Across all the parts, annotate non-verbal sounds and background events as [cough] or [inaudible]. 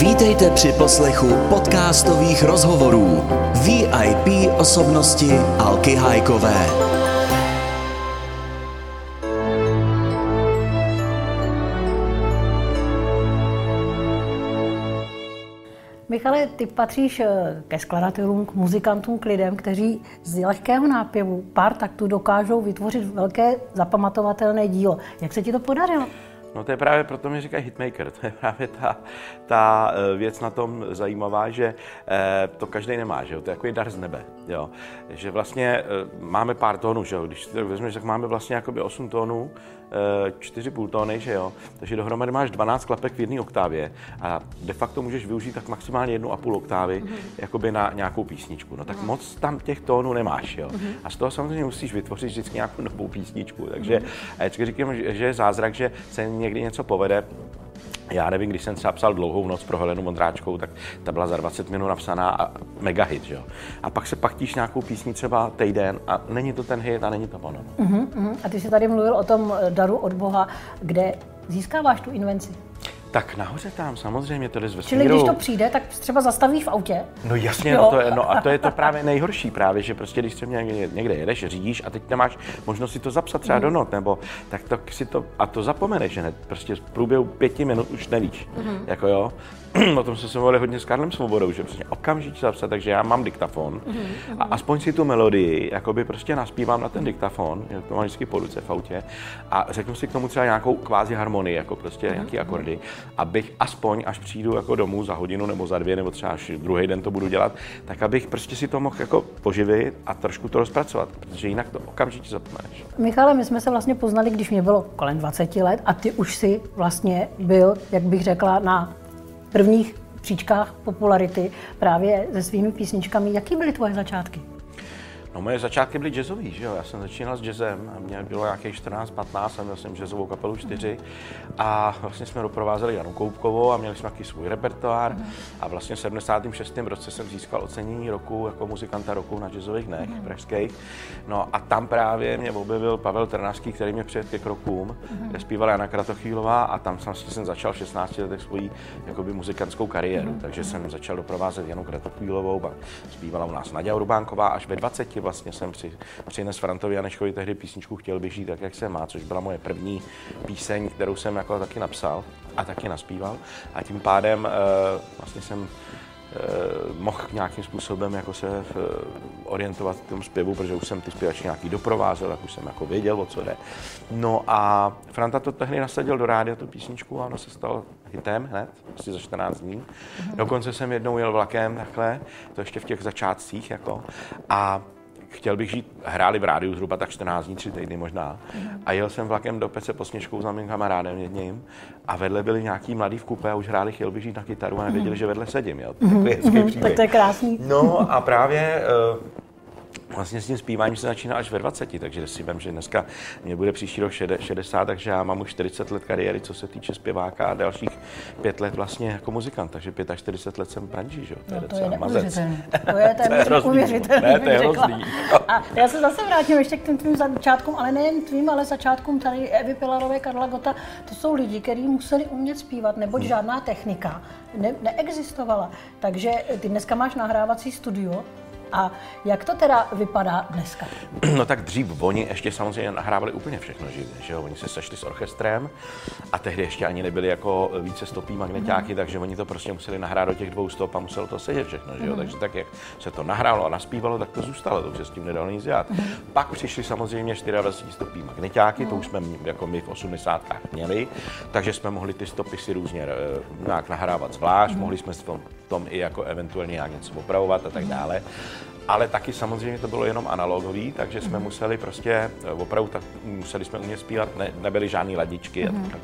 Vítejte při poslechu podcastových rozhovorů VIP osobnosti Alky Hajkové. Michale, ty patříš eh, ke skladatelům, k muzikantům, k lidem, kteří z lehkého nápěvu pár taktů dokážou vytvořit velké zapamatovatelné dílo. Jak se ti to podařilo? No to je právě proto mi říkají hitmaker. [laughs] To je právě ta, ta eh, věc na tom zajímavá, že eh, to každý nemá, že jo? To je jako dar z nebe, jo? Že vlastně máme pár tónů, že jo? Když si to vezmeš, tak máme vlastně jakoby 8 tónů, 4,5 tóny, že jo? Takže dohromady máš 12 klapek v jedné oktávě a de facto můžeš využít tak maximálně jednu a půl oktávy mm-hmm. jakoby na nějakou písničku. No tak mm-hmm. moc tam těch tónů nemáš, jo? Mm-hmm. A z toho samozřejmě musíš vytvořit vždycky nějakou novou písničku. Takže mm-hmm. říkám, že je zázrak, že se někdy něco povede, já nevím, když jsem třeba psal dlouhou noc pro Helenu Mondráčkou, tak ta byla za 20 minut napsaná a mega hit, jo. A pak se pachtíš nějakou písní třeba týden a není to ten hit a není to ono. Uh-huh, uh-huh. A ty jsi tady mluvil o tom daru od Boha, kde získáváš tu invenci? Tak nahoře tam, samozřejmě, to jde z vesmíru. Čili když to přijde, tak třeba zastavíš v autě? No jasně, no, to je, no a to je to právě nejhorší právě, že prostě když se někde, někde jedeš, řídíš a teď nemáš možnost si to zapsat třeba mm. do not, nebo tak to si to, a to zapomeneš, že ne, prostě v průběhu pěti minut už nevíš, mm. jako jo, [clears throat] o tom jsme se mluvili hodně s Karlem Svobodou, že prostě okamžitě zapsat, takže já mám diktafon mm-hmm. a aspoň si tu melodii jakoby prostě naspívám na ten diktafon, jak to mám vždycky po ruce v autě a řeknu si k tomu třeba nějakou kvázi harmonii, jako prostě mm-hmm. nějaký akordy, abych aspoň, až přijdu jako domů za hodinu nebo za dvě, nebo třeba až druhý den to budu dělat, tak abych prostě si to mohl jako poživit a trošku to rozpracovat, protože jinak to okamžitě zapomeneš. Michale, my jsme se vlastně poznali, když mě bylo kolem 20 let a ty už si vlastně byl, jak bych řekla, na prvních příčkách popularity právě se svými písničkami. Jaký byly tvoje začátky? No moje začátky byly jazzový, že jo? Já jsem začínal s jazzem a mě bylo nějakých 14-15 a měl jsem jazzovou kapelu 4 a vlastně jsme doprovázeli Janu Koupkovou a měli jsme taky svůj repertoár a vlastně v 76. roce jsem získal ocenění roku jako muzikanta roku na jazzových dnech mm. pražských. No a tam právě mě objevil Pavel Trnářský, který mě přijet ke krokům, kde zpívala Jana Kratochýlová a tam vlastně jsem začal v 16 letech svoji jakoby muzikantskou kariéru, mm. takže jsem začal doprovázet Janu Kratochýlovou, zpívala u nás Nadia Urbánková až ve 20 vlastně jsem při, přines Frantovi Janeškovi tehdy písničku Chtěl bych žít tak, jak se má, což byla moje první píseň, kterou jsem jako taky napsal a taky naspíval. A tím pádem uh, vlastně jsem eh, mohl nějakým způsobem jako se uh, orientovat v tom zpěvu, protože už jsem ty zpěvačky nějaký doprovázel, tak už jsem jako věděl, o co jde. No a Franta to tehdy nasadil do rádia, tu písničku, a ono se stalo hitem hned, asi za 14 dní. Mm-hmm. Dokonce jsem jednou jel vlakem takhle, to ještě v těch začátcích, jako, a chtěl bych žít, hráli v rádiu zhruba tak 14 dní, 3 týdny možná. A jel jsem vlakem do Pece po Sněžkou za mým kamarádem jedním a vedle byli nějaký mladý v kupe a už hráli chtěl bych žít na kytaru a nevěděli, že vedle sedím. Jo. Takový mm-hmm. Tak to je krásný. No a právě uh, vlastně s tím zpíváním se začíná až ve 20, takže si vím, že dneska mě bude příští rok 60, takže já mám už 40 let kariéry, co se týče zpěváka a dalších pět let vlastně jako muzikant, takže 45 let jsem v branži, že? To je no, to je mazec. To je [laughs] téměř neuvěřitelné. Ne, to je hrozný. A já se zase vrátím ještě k těm tvým začátkům, ale nejen tvým, ale začátkům tady Evy Pilarové, Karla Gota. To jsou lidi, kteří museli umět zpívat, neboť hmm. žádná technika ne, neexistovala. Takže ty dneska máš nahrávací studio, a jak to teda vypadá dneska? [clears throat] No tak dřív oni ještě samozřejmě nahrávali úplně všechno živě, že jo? Oni se sešli s orchestrem a tehdy ještě ani nebyli jako více stopí magnetáky, mm. takže oni to prostě museli nahrát do těch dvou stop a muselo to sedět všechno, že jo? Mm. Takže tak, jak se to nahrálo a naspívalo, tak to zůstalo, takže s tím nedalo nic dělat. Mm. Pak přišli samozřejmě 24 stopí magnetáky, mm. to už jsme jako my v 80. měli, takže jsme mohli ty stopy si různě eh, nějak nahrávat zvlášť, mm. mohli jsme v tom, tom i jako eventuálně nějak něco opravovat a tak dále ale taky samozřejmě to bylo jenom analogový, takže jsme mm. museli prostě, eh, opravdu tak, museli jsme umět zpívat, ne, nebyly žádné ladičky. Mm. A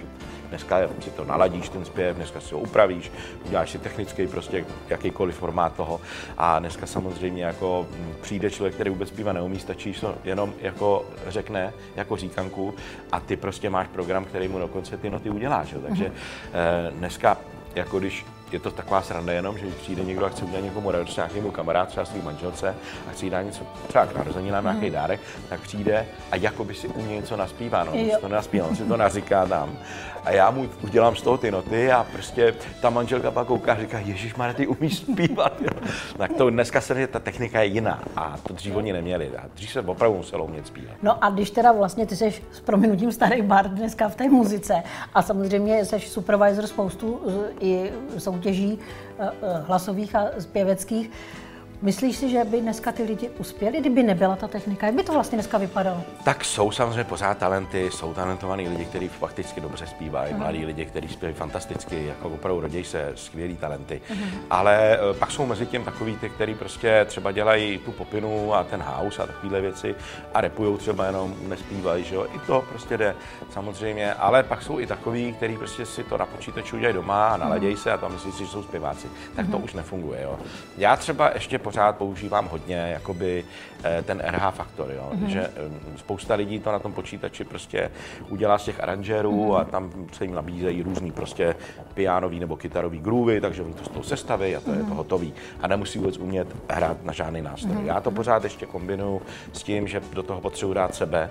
dneska si to naladíš, ten zpěv, dneska si ho upravíš, uděláš si technický prostě jakýkoliv formát toho. A dneska samozřejmě jako mm, přijde člověk, který vůbec zpívat neumí, stačí to jenom jako řekne, jako říkanku a ty prostě máš program, který mu dokonce ty noty uděláš. Jo. Takže mm. dneska jako když je to taková sranda jenom, že když přijde někdo a chce udělat někomu radost, nějakému kamarád, třeba svým manželce a chce jí dát něco, třeba k narozeninám, nějaký Mhm. dárek, tak přijde a jako by si u mě něco naspívá. No, si to naspívá, on si to naříká tam. A já mu udělám z toho ty noty a prostě ta manželka pak kouká a říká, Ježíš má ty umíš zpívat. Jo. [laughs] Tak to dneska se ta technika je jiná a to dřív oni neměli. A dřív se opravdu muselo umět zpívat. No a když teda vlastně ty jsi s prominutím starý bar dneska v té muzice a samozřejmě jsi supervisor spoustu i soutěží eh, eh, hlasových a zpěveckých, myslíš si, že by dneska ty lidi uspěli, kdyby nebyla ta technika? Jak by to vlastně dneska vypadalo? Tak jsou samozřejmě pořád talenty, jsou talentovaní lidi, kteří fakticky dobře zpívají, mladí lidi, kteří zpívají fantasticky, jako opravdu rodí se skvělí talenty. Ale eh, pak jsou mezi tím takový ty, kteří prostě třeba dělají tu popinu a ten house a takovéhle věci a repujou třeba jenom, nespívají, že jo, i to prostě jde samozřejmě, ale pak jsou i takový, kteří prostě si to na počítači udělají doma a naladějí se a tam myslí si, že jsou zpěváci. Tak to už nefunguje, jo. Já třeba ještě pořád používám hodně jakoby eh, ten RH faktor, jo, že eh, spousta lidí to na tom počítači prostě udělá z těch aranžérů a tam se jim nabízejí různý prostě pianový nebo kytarový groovy, takže oni to z toho sestaví a to je to hotový. A nemusí vůbec umět hrát na žádný nástroj. Já to pořád ještě kombinuju s tím, že do toho potřebuji dát sebe.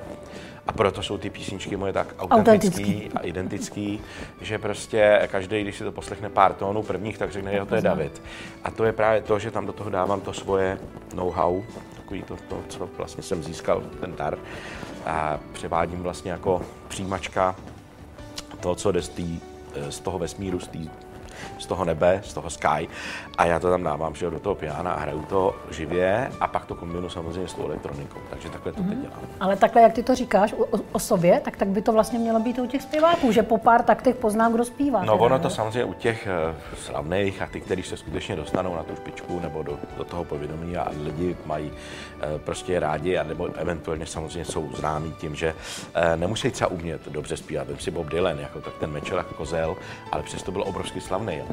A proto jsou ty písničky moje tak autentický, Autentický. a identický, že prostě každý, když si to poslechne pár tónů prvních, tak řekne, jo, to je David. A to je právě to, že tam do toho dávám to svoje know-how, takový to, to, co vlastně jsem získal, ten dar, a převádím vlastně jako přijímačka to, co jde z, tý, z toho vesmíru, z, tý, z toho nebe, z toho sky a já to tam dávám že do toho piana a hraju to živě a pak to kombinuju samozřejmě s tou elektronikou, takže takhle to teď dělám. Ale takhle, jak ty to říkáš o, o, sobě, tak tak by to vlastně mělo být u těch zpěváků, že po pár taktech poznám, kdo zpívá. No ono ne? to samozřejmě u těch eh, slavných a ty, kteří se skutečně dostanou na tu špičku nebo do, do toho povědomí a lidi mají eh, prostě rádi a nebo eventuálně samozřejmě jsou známí tím, že eh, nemusí třeba umět dobře zpívat. Vem si Bob Dylan, jako tak ten mečel jako kozel, ale přesto byl obrovsky slavný. Jo.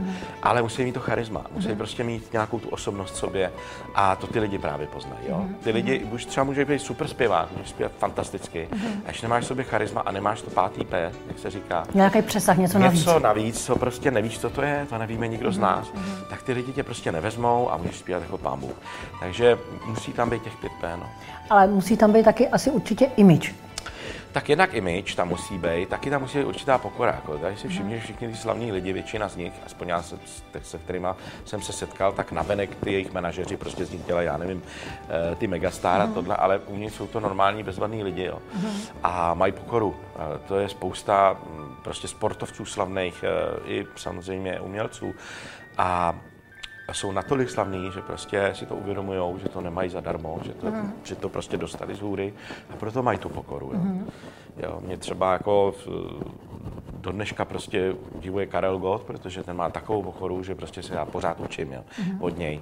Ale musí mít to charisma, musí prostě mít nějakou tu osobnost v sobě a to ty lidi právě poznají. Jo. Ty lidi už třeba může být super zpěvák, může zpívat fantasticky, a když nemáš v sobě charisma a nemáš to pátý P, jak se říká, Nějaký přesah, něco navíc. něco navíc, co prostě nevíš, co to je, to nevíme nikdo z nás, tak ty lidi tě prostě nevezmou a můžeš zpívat jako pán Bůh. Takže musí tam být těch 5P, no. Ale musí tam být taky asi určitě image. Tak jednak image tam musí být, taky tam musí být určitá pokora. Jako. Tady si všimni, že všichni ty slavní lidi, většina z nich, aspoň já se, se kterými jsem se setkal, tak navenek ty jejich manažeři prostě z nich dělají, já nevím, eh, ty megastar a tohle, ale u nich jsou to normální bezvadní lidi. Jo. A mají pokoru. Eh, To je spousta mm, prostě sportovců slavných, eh, i samozřejmě umělců. A jsou natolik slavní, že prostě si to uvědomují, že to nemají zadarmo, že to, že to prostě dostali z hůry a proto mají tu pokoru. Jo. Jo, mě třeba jako v- do dneška prostě udivuje Karel Gott, protože ten má takovou pokoru, že prostě se já pořád učím jo, od něj.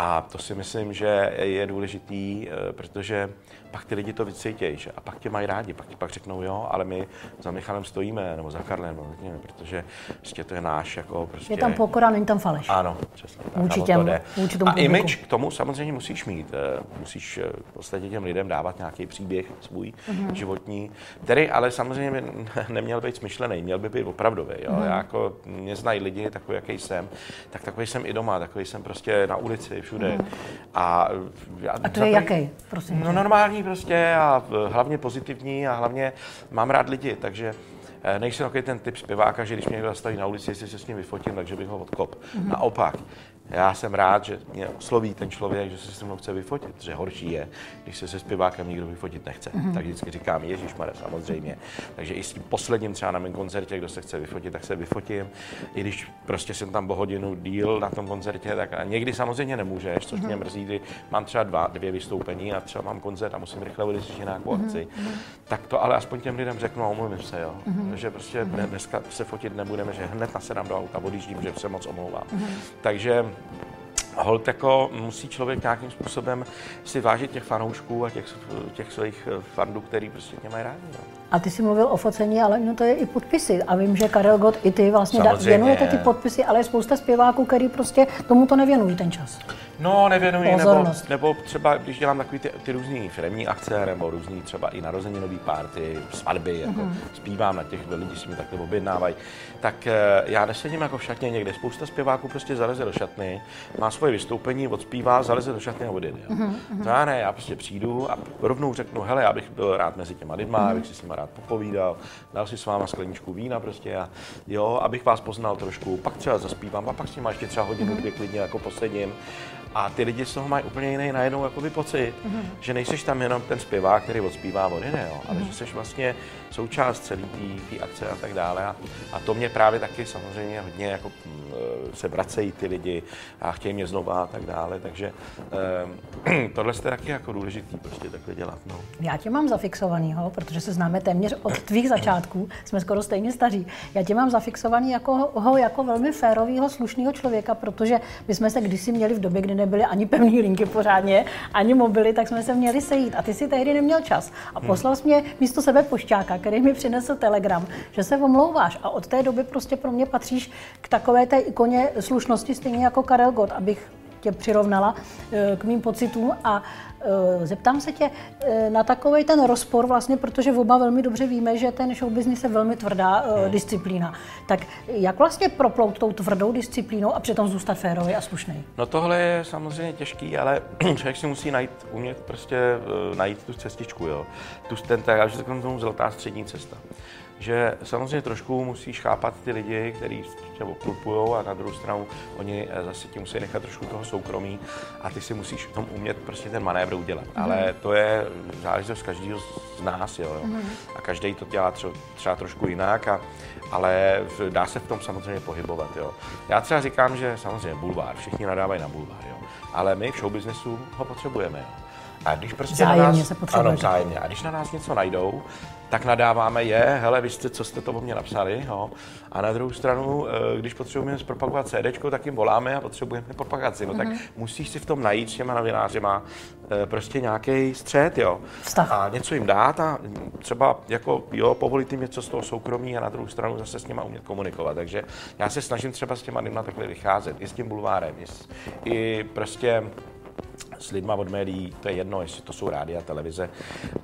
A to si myslím, že je důležitý, eh, protože pak ty lidi to vycítějí, že? a pak tě mají rádi, pak ti pak řeknou jo, ale my za Michalem stojíme, nebo za Karlem, nebo řekněme, protože prostě to je náš, jako prostě... Je tam pokora, není tam faleš. Ano, přesně tak. Vůči těm- to jde. vůči tomu a publiku. image k tomu samozřejmě musíš mít. eh, Musíš eh, v podstatě těm lidem dávat nějaký příběh svůj Mhm. životní, který ale samozřejmě [laughs] neměl být smyšlený, měl by být opravdový. Jo? Mhm. Já jako, mě znají lidi takový, jaký jsem, tak takový jsem i doma, takový jsem prostě na ulici, všude. A, já. A to je jaký, prosím? No normální prostě a hlavně pozitivní a hlavně mám rád lidi, takže eh, nejsem takový ten typ zpěváka, že když mě někdo zastaví na ulici, jestli se s ním vyfotím, takže bych ho odkop. Mhm. Naopak, já jsem rád, že mě osloví ten člověk, že se se mnou chce vyfotit, že horší je, když se se zpěvákem nikdo vyfotit nechce. Mhm. Tak vždycky říkám, Ježíš samozřejmě. Takže i s tím posledním třeba na mém koncertě, kdo se chce vyfotit, tak se vyfotím. I když prostě jsem tam o hodinu díl na tom koncertě, tak a někdy samozřejmě nemůžeš, což Mhm. mě mrzí, kdy mám třeba dva, dvě vystoupení a třeba mám koncert a musím rychle odejít na nějakou Mhm. akci. Tak to ale aspoň těm lidem řeknu omluvím se, jo. Že prostě dne- dneska se fotit nebudeme, že hned nasedám do auta, odjíždím, že se moc omlouvám. Takže Hold jako musí člověk nějakým způsobem si vážit těch fanoušků a těch, těch svých eh, fandů, který prostě tě mají rádi. No. A ty jsi mluvil o focení, ale no to je i podpisy. A vím, že Karel Gott i ty vlastně Samozřejmě. věnujete ty podpisy, ale je spousta zpěváků, který prostě tomu to nevěnují ten čas. No, nevěnuji, nebo, Pozornost. nebo třeba, když dělám takový ty, ty různý firmní akce, nebo různý třeba i narozeninový párty, svatby, jako Mhm. zpívám na těch, lidi si mi takhle objednávají, tak eh, já nesedím jako v šatně někde. Spousta zpěváků prostě zaleze do šatny, má svoje vystoupení, odspívá, zaleze do šatny a odjede. Mhm, jo. To já ne, já prostě přijdu a rovnou řeknu, hele, já bych byl rád mezi těma lidma, Mhm. abych si s nima rád popovídal, dal si s váma skleničku vína prostě a jo, abych vás poznal trošku, pak třeba zaspívám a pak s nima ještě třeba hodinu, Mhm. dvě klidně jako posedím. A ty lidi z toho mají úplně jiný najednou jakoby pocit, Mhm. že nejseš tam jenom ten zpěvák, který odspívá od jinde, jo, ale Mhm. že jsi vlastně součást celé té akce a tak dále. A, a to mě právě taky samozřejmě hodně jako mm, eh, se vracejí ty lidi a chtějí mě znova a tak dále, takže um, [clears throat] tohle je taky jako důležitý prostě takhle dělat. No. Já tě mám zafixovanýho, protože se známe téměř od tvých [clears throat] začátků, jsme skoro stejně staří. Já tě mám zafixovaný jako, ho, jako velmi férového, slušného člověka, protože my jsme se kdysi měli v době, kdy nebyly ani pevné linky pořádně, ani mobily, tak jsme se měli sejít. A ty si tehdy neměl čas. A poslal jsi mě místo sebe pošťáka, který mi přinesl telegram, že se omlouváš. A od té doby prostě pro mě patříš k takové té ikoně slušnosti, stejně jako Karel Gott, abych tě přirovnala eh, k mým pocitům a eh, zeptám se tě eh, na takový ten rozpor vlastně, protože oba velmi dobře víme, že ten show business je velmi tvrdá eh, disciplína. Tak jak vlastně proplout tou tvrdou disciplínou a přitom zůstat férový a slušný? No tohle je samozřejmě těžký, ale [clears throat] člověk si musí najít, umět prostě najít tu cestičku, jo. Tu, ten, tak, já řeknu tomu zlatá střední cesta. Že samozřejmě trošku musíš chápat ty lidi, kteří tě obklupujou a na druhou stranu oni eh, zase ti musí nechat trošku toho soukromí a ty si musíš v tom umět prostě ten manévr udělat. Mm. Ale to je záležitost každého z nás, jo. jo. Mm. A každý to dělá třeba, třeba trošku jinak, a, ale dá se v tom samozřejmě pohybovat, jo. Já třeba říkám, že samozřejmě bulvár, všichni nadávají na bulvár, jo. Ale my v showbiznesu ho potřebujeme, jo. A když prostě na Vzájemně nás, se ano, vzájemně. A když na nás něco najdou, tak nadáváme je, hele, vy jste, co jste to o mě napsali, jo. A na druhou stranu, eh, když potřebujeme zpropagovat CD, tak jim voláme a potřebujeme propagaci. No tak musíš si v tom najít s těma novinářima eh, prostě nějaký střed, jo. Vztah. A něco jim dát a třeba jako, jo, povolit jim něco z toho soukromí a na druhou stranu zase s nima umět komunikovat. Takže já se snažím třeba s těma lidma takhle vycházet, i s tím bulvárem, i, s, i prostě s lidma od médií, to je jedno, jestli to jsou rádia, televize.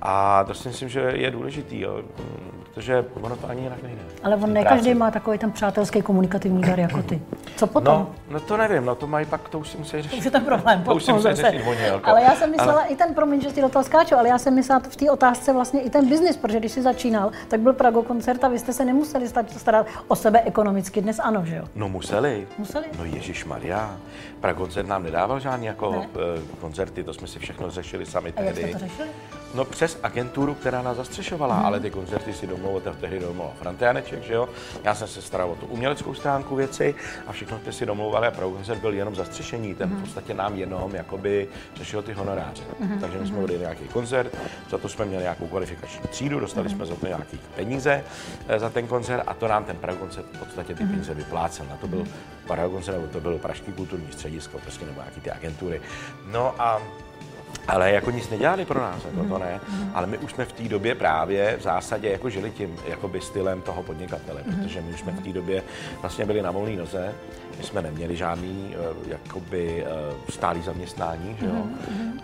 A to si myslím, že je důležitý, jo, protože ono to ani jinak nejde. Ale on ne práci. každý má takový ten přátelský komunikativní dar jako ty. Co potom? No, no to nevím, no to mají pak, to už si musí řešit. To už je ten problém. [laughs] To už si potom musí zase. řešit oni, jako. Ale já jsem myslela Ale- i ten, promiň, že ti do toho skáču, ale já jsem myslela v té otázce vlastně i ten biznis, protože když jsi začínal, tak byl Prago koncert a vy jste se nemuseli stát- starat o sebe ekonomicky. Dnes ano, že jo? No museli. Museli? No Ježíš Maria. Pragoncert nám nedával žádný jako Ne. Koncerty, to jsme si všechno řešili sami A jak jste tehdy. to řešili? No přes agenturu, která nás zastřešovala, Mhm. ale ty koncerty si domlouval te- tehdy domlouval Franta Janeček, že jo? Já jsem se staral o tu uměleckou stránku věci a všechno ty si domlouvali a pro koncert byl jenom zastřešení, ten Mhm. v podstatě nám jenom jakoby řešil ty honoráře. Takže my jsme udělali nějaký koncert, za to jsme měli nějakou kvalifikační třídu, dostali Mhm. jsme za to nějaký peníze eh, za ten koncert a to nám ten Pragoncert v podstatě ty peníze vyplácel. Na to byl Pragoncert, nebo to bylo Pražský kulturní středisko, prostě nebo nějaký ty agentury. No a ale jako nic nedělali pro nás, jako to ne. Ale my už jsme v té době právě v zásadě jako žili tím jakoby stylem toho podnikatele, protože my už jsme v té době vlastně byli na volné noze, my jsme neměli žádný eh, jakoby eh, stálý zaměstnání, že jo.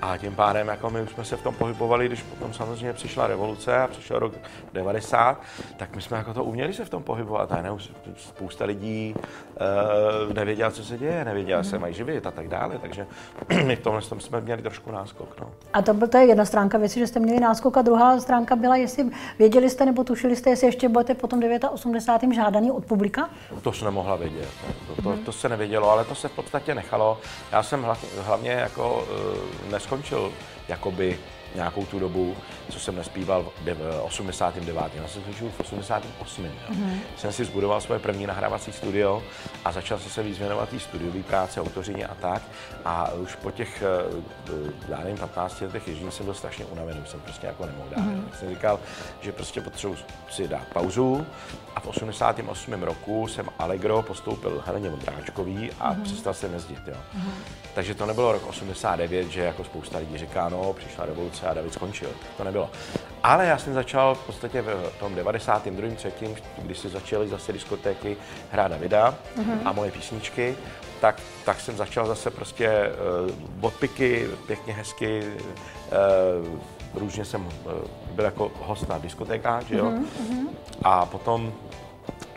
A tím pádem jako my už jsme se v tom pohybovali, když potom samozřejmě přišla revoluce a přišel rok 90, tak my jsme jako to uměli se v tom pohybovat. A jenom spousta lidí uh, nevěděla, co se děje, nevěděla, se mají živit a tak dále. Takže [clears throat] my v tomhle tom jsme měli trošku náskok. No. A to, byl, to je jedna stránka věci, že jste měli náskok a druhá stránka byla, jestli věděli jste nebo tušili jste, jestli ještě budete potom 89. žádaní od publika? To se nemohla vědět. To, to, to se nevědělo, ale to se v podstatě nechalo. Já jsem hlavně, hlavně jako uh, neskončil jakoby nějakou tu dobu, co jsem nespíval v dev- 89. Já jsem skončil v 88. Jo. Mm-hmm. Jsem si zbudoval svoje první nahrávací studio a začal jsem se víc věnovat té studiové práce, autořině a tak. A už po těch, eh, já nevím, 15 letech ježdění jsem byl strašně unavený, jsem prostě jako nemohl dát. Mm-hmm. Tak jsem říkal, že prostě potřebuji si dát pauzu a v 88. roku jsem Allegro postoupil Heleně Vondráčkový a mm-hmm. přestal jsem jezdit. Jo. Mm-hmm. Takže to nebylo rok 89, že jako spousta lidí říká, no, přišla revoluce a David skončil. To nebylo. Ale já jsem začal v podstatě v tom 92. třetím, když se začaly zase diskotéky hrát Davida mm-hmm. a moje písničky, tak, tak jsem začal zase prostě uh, odpiky, pěkně hezky, uh, různě jsem uh, byl jako host na diskotékách, že jo? Mm-hmm. A potom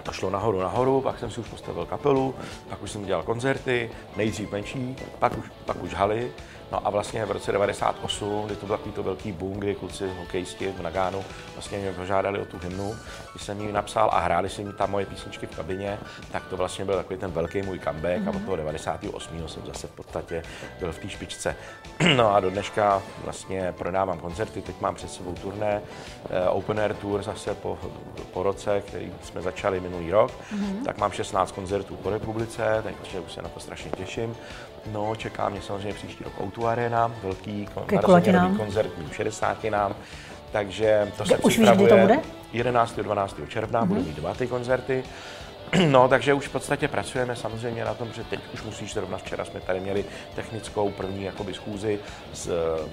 to šlo nahoru, nahoru, pak jsem si už postavil kapelu, pak už jsem dělal koncerty, nejdřív menší, pak už, pak už haly. No a vlastně v roce 98, kdy to byl takový to velký boom, kdy kluci hokejisti v Nagánu vlastně mě požádali o tu hymnu, když jsem ji napsal a hráli si mi tam moje písničky v kabině, tak to vlastně byl takový ten velký můj comeback mm-hmm. a od toho 98. jsem zase v podstatě byl v té špičce. [clears throat] No a do dneška vlastně prodávám koncerty, teď mám před sebou turné, eh, Open Air Tour zase po, po roce, který jsme začali minulý rok, mm-hmm. tak mám 16 koncertů po republice, takže už se na to strašně těším. No, čeká mě samozřejmě příští rok Outu Arena, velký kon- koncertní 60 nám. Takže to se Už víš, kdy to bude? 11. 12. června mm-hmm. budu mít dva ty koncerty. [clears throat] No, takže už v podstatě pracujeme samozřejmě na tom, že teď už musíš zrovna včera jsme tady měli technickou první jakoby schůzi s eh,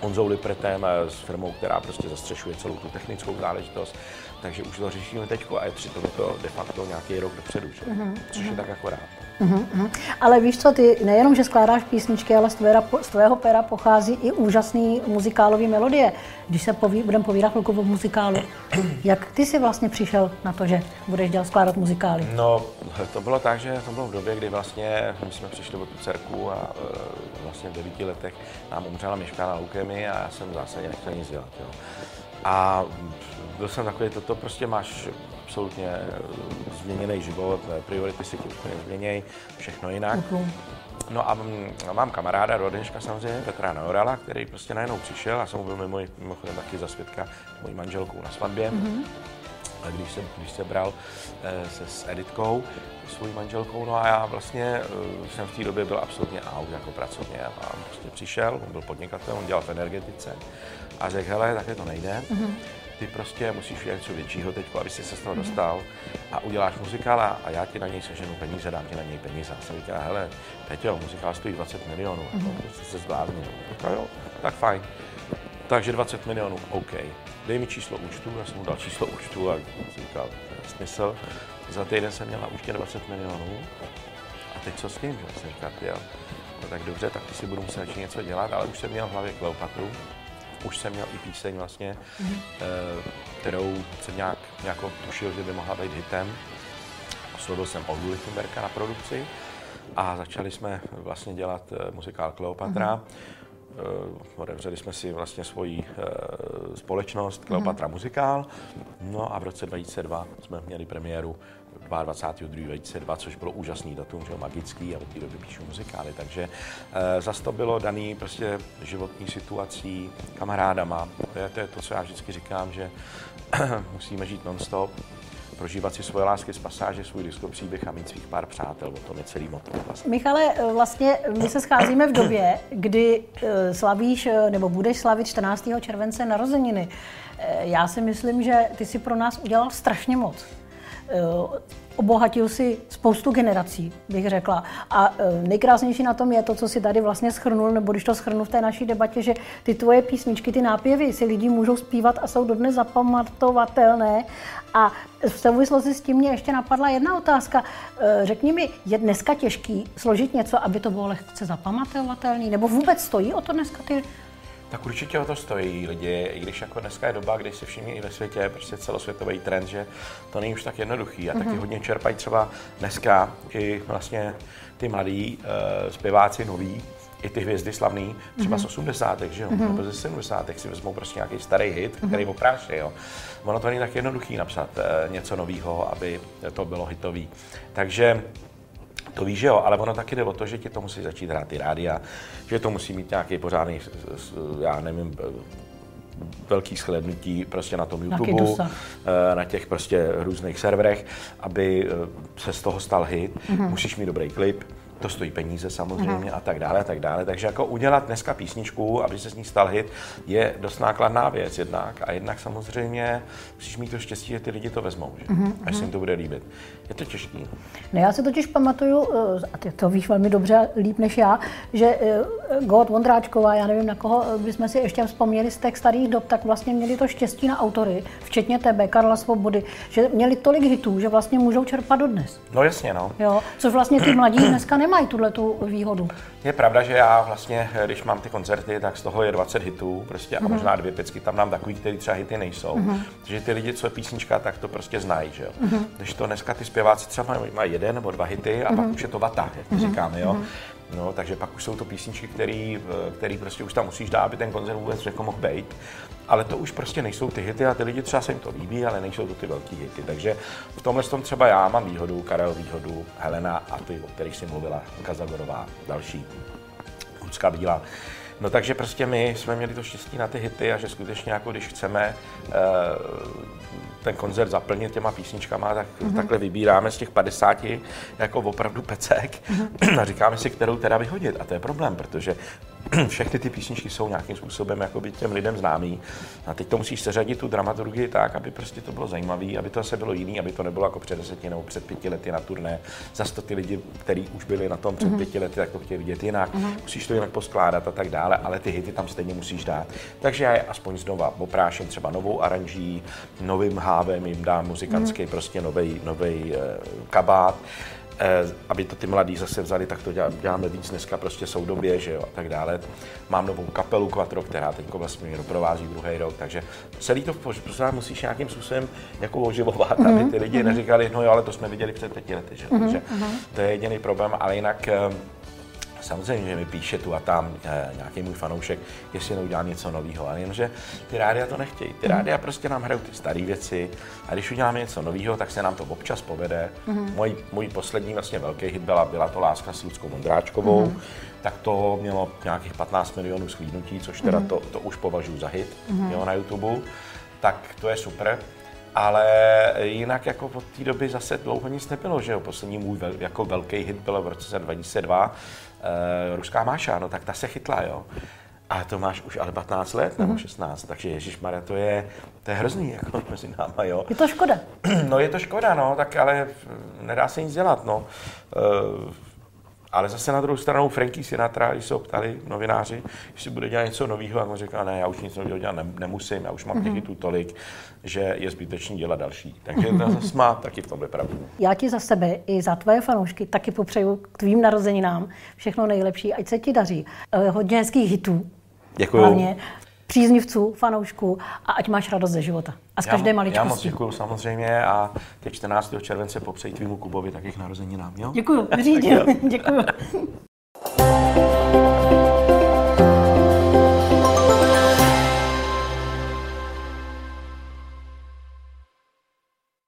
Honzou Lipretem, s firmou, která prostě zastřešuje celou tu technickou záležitost. Takže už to řešíme teď a je přitom to de facto nějaký rok dopředu, že? Mm-hmm. což je tak akorát. Mm-hmm. Ale víš co, ty nejenom, že skládáš písničky, ale z, tvého, z tvého pera pochází i úžasný muzikálové melodie. Když se poví, budeme povídat chvilku o muzikálu, jak ty jsi vlastně přišel na to, že budeš dělat skládat muzikály? No, to bylo tak, že to bylo v době, kdy vlastně my jsme přišli od tu dcerku a uh, vlastně v devíti letech nám umřela Miška na leukemii a já jsem v zásadě nechtěl nic dělat. Jo. A byl jsem takový, toto prostě máš absolutně eh, změněný život, eh, priority si ti úplně změnějí, všechno jinak. No a mám kamaráda do dneška samozřejmě, Petra Neorala, který prostě najednou přišel, a jsem byl mimo, mimochodem taky za svědka mojí manželkou na svatbě. Mm-hmm. A když se, když se bral eh, se s Editkou, svou manželkou, no a já vlastně jsem v té době byl absolutně out jako pracovně. A on prostě přišel, on byl podnikatel, on dělal v energetice a řekl, hele, takhle to nejde. Mm-hmm ty prostě musíš udělat něco většího teď, aby si se z toho dostal a uděláš muzikál a, já ti na něj seženu peníze, dám ti na něj peníze. A jsem říkal, hele, Peťo, muzikál stojí 20 milionů, mm-hmm. to se zbláznil. Tak jo, tak fajn. Takže 20 milionů, OK. Dej mi číslo účtu, já jsem mu dal číslo účtu a jsem říkal, smysl. Za týden jsem měl na účtě 20 milionů. A teď co s tím? Že? Jsem říkal, jo, no tak dobře, tak si budu muset něco dělat, ale už jsem měl v hlavě Kleopatru, už jsem měl i píseň vlastně, mm-hmm. kterou jsem nějak jako tušil, že by mohla být hitem. Oslovil jsem Olgu Lichtenberga na produkci a začali jsme vlastně dělat eh, muzikál Kleopatra. Mm-hmm. Otevřeli jsme si vlastně svoji společnost Kleopatra mm-hmm. Muzikál. No a v roce 2002 jsme měli premiéru 22.2.2002, což bylo úžasný datum, že magický a od té doby píšu muzikály, takže e, zase to bylo daný prostě životní situací, kamarádama, to je, to je to, co já vždycky říkám, že [clears throat] musíme žít non-stop, prožívat si svoje lásky z pasáže, svůj diskopříběh a mít svých pár přátel. O tom je celý motiv. Vlastně. Michale, vlastně my se scházíme v době, kdy eh, slavíš eh, nebo budeš slavit 14. července narozeniny. Já si myslím, že ty si pro nás udělal strašně moc. Eh, obohatil si spoustu generací, bych řekla. A eh, nejkrásnější na tom je to, co si tady vlastně schrnul, nebo když to schrnu v té naší debatě, že ty tvoje písničky, ty nápěvy si lidi můžou zpívat a jsou dodnes zapamatovatelné. A v souvislosti s tím mě ještě napadla jedna otázka. Eh, řekni mi, je dneska těžký složit něco, aby to bylo lehce zapamatovatelné? Nebo vůbec stojí o to dneska ty tak určitě o to stojí lidi, i když jako dneska je doba, kdy si všimní i ve světě, prostě celosvětový trend, že to není už tak jednoduchý a mm-hmm. taky mhm. hodně čerpají třeba dneska i vlastně ty mladí uh, zpěváci noví, i ty hvězdy slavný, třeba mm-hmm. z 80. že jo, mm-hmm. nebo ze 70. si vezmou prostě nějaký starý hit, mm-hmm. který opráší, jo. Ono to není tak jednoduchý napsat uh, něco nového, aby to bylo hitový. Takže to víš, že jo, ale ono taky jde o to, že ti to musí začít hrát ty rádia, že to musí mít nějaký pořádný, já nevím, velký shlednutí prostě na tom YouTube, eh, na těch prostě různých serverech, aby eh, se z toho stal hit. Mm-hmm. Musíš mít dobrý klip, to stojí peníze samozřejmě a tak dále, a tak dále. Takže jako udělat dneska písničku, aby se s ní stal hit, je dost nákladná věc jednak a jednak samozřejmě musíš mít to štěstí, že ty lidi to vezmou, že? až se jim to bude líbit. Je to těžký. No já si totiž pamatuju, eh, a ty to víš velmi dobře, líp než já, že eh, God Vondráčková, já nevím, na koho bychom si ještě vzpomněli z těch starých dob, tak vlastně měli to štěstí na autory, včetně tebe, Karla Svobody, že měli tolik hitů, že vlastně můžou čerpat dodnes. No jasně, no. Jo, což vlastně ty mladí dneska [clears throat] nemají tuhle tu výhodu. Je pravda, že já vlastně, když mám ty koncerty, tak z toho je 20 hitů prostě a Mhm. možná dvě pecky tam mám takový, který třeba hity nejsou. Takže ty lidi, co je písnička, tak to prostě znají, že jo. Mhm. Když to dneska ty zpěváci třeba mají, mají jeden nebo dva hity a pak už je to vata, jak to Mhm. říkáme, jo. No, takže pak už jsou to písničky, který, eh, který prostě už tam musíš dát, aby ten koncert vůbec jako mohl být. Ale to už prostě nejsou ty hity a ty lidi třeba se jim to líbí, ale nejsou to ty velký hity. Takže v tomhle tom třeba já mám výhodu, Karel výhodu, Helena a ty, o kterých si mluvila, Luka Zagorová, další. Lucka Bílá. No takže prostě my jsme měli to štěstí na ty hity a že skutečně jako když chceme eh, ten koncert zaplnit těma písničkama, tak mm-hmm. takhle vybíráme z těch 50 jako opravdu pecek mm-hmm. a říkáme si, kterou teda vyhodit. A to je problém, protože [clears throat] všechny ty písničky jsou nějakým způsobem jakoby těm lidem známý. A teď to musíš seřadit tu dramaturgii tak, aby prostě to bylo zajímavé, aby to zase bylo jiný, aby to nebylo jako před deseti nebo před pěti lety na turné. Zase to ty lidi, kteří už byli na tom před pěti lety, tak to chtějí vidět jinak. Musíš to jinak poskládat a tak dále, ale ty hity tam stejně musíš dát. Takže já je aspoň znova opráším třeba novou aranží, novým hávem jim dám muzikantský prostě nový nový kabát. Eh, aby to ty mladí zase vzali, tak to dělá- děláme víc dneska prostě soudobě, že jo, a tak dále. Mám novou kapelu Quattro, která teď vlastně mě doprovází druhý rok, takže celý to pořád musíš nějakým způsobem jako oživovat, aby ty lidi neříkali, no jo, ale to jsme viděli před pěti lety, že jo, takže to je jediný problém, ale jinak eh, Samozřejmě, že mi píše tu a tam eh, nějaký můj fanoušek, jestli neudělá něco nového, ale jenže ty rádia to nechtějí. Ty rádia prostě nám hrajou ty staré věci a když uděláme něco nového, tak se nám to občas povede. Můj, můj poslední vlastně velký hit byla, byla to Láska s Ludskou Mondráčkovou, tak to mělo nějakých 15 milionů shlídnutí, což teda to, to už považuji za hit jo, na YouTube. Tak to je super. Ale jinak jako od té doby zase dlouho nic nebylo, že jo. Poslední můj vel, jako velký hit byl v roce 2002, eh, Ruská Máša, no tak ta se chytla, jo. A to máš už ale 15 let nebo 16, takže Ježíš to je, to je hrozný jako [laughs] mezi náma, jo. Je to škoda. [clears throat] No je to škoda, no, tak ale mm, nedá se nic dělat, no. Uh, ale zase na druhou stranu Frankie Sinatra, když se ho ptali novináři, jestli bude dělat něco nového, a on říká, ne, já už nic nového dělat nem- nemusím, já už mám těch hitů tolik, že je zbytečný dělat další. Takže to zase má taky v tomhle pravdu. Já ti za sebe i za tvoje fanoušky taky popřeju k tvým narozeninám všechno nejlepší, ať se ti daří. Eh, Hodně hezkých hitů, Děkuju. hlavně příznivců, fanoušků a ať máš radost ze života. A z Já- každé Já moc maličkosti. děkuju samozřejmě a teď 14. července popřeji tvýmu Kubovi takých narozeninám, jo? Děkuju, řídím. [laughs] Děkuju.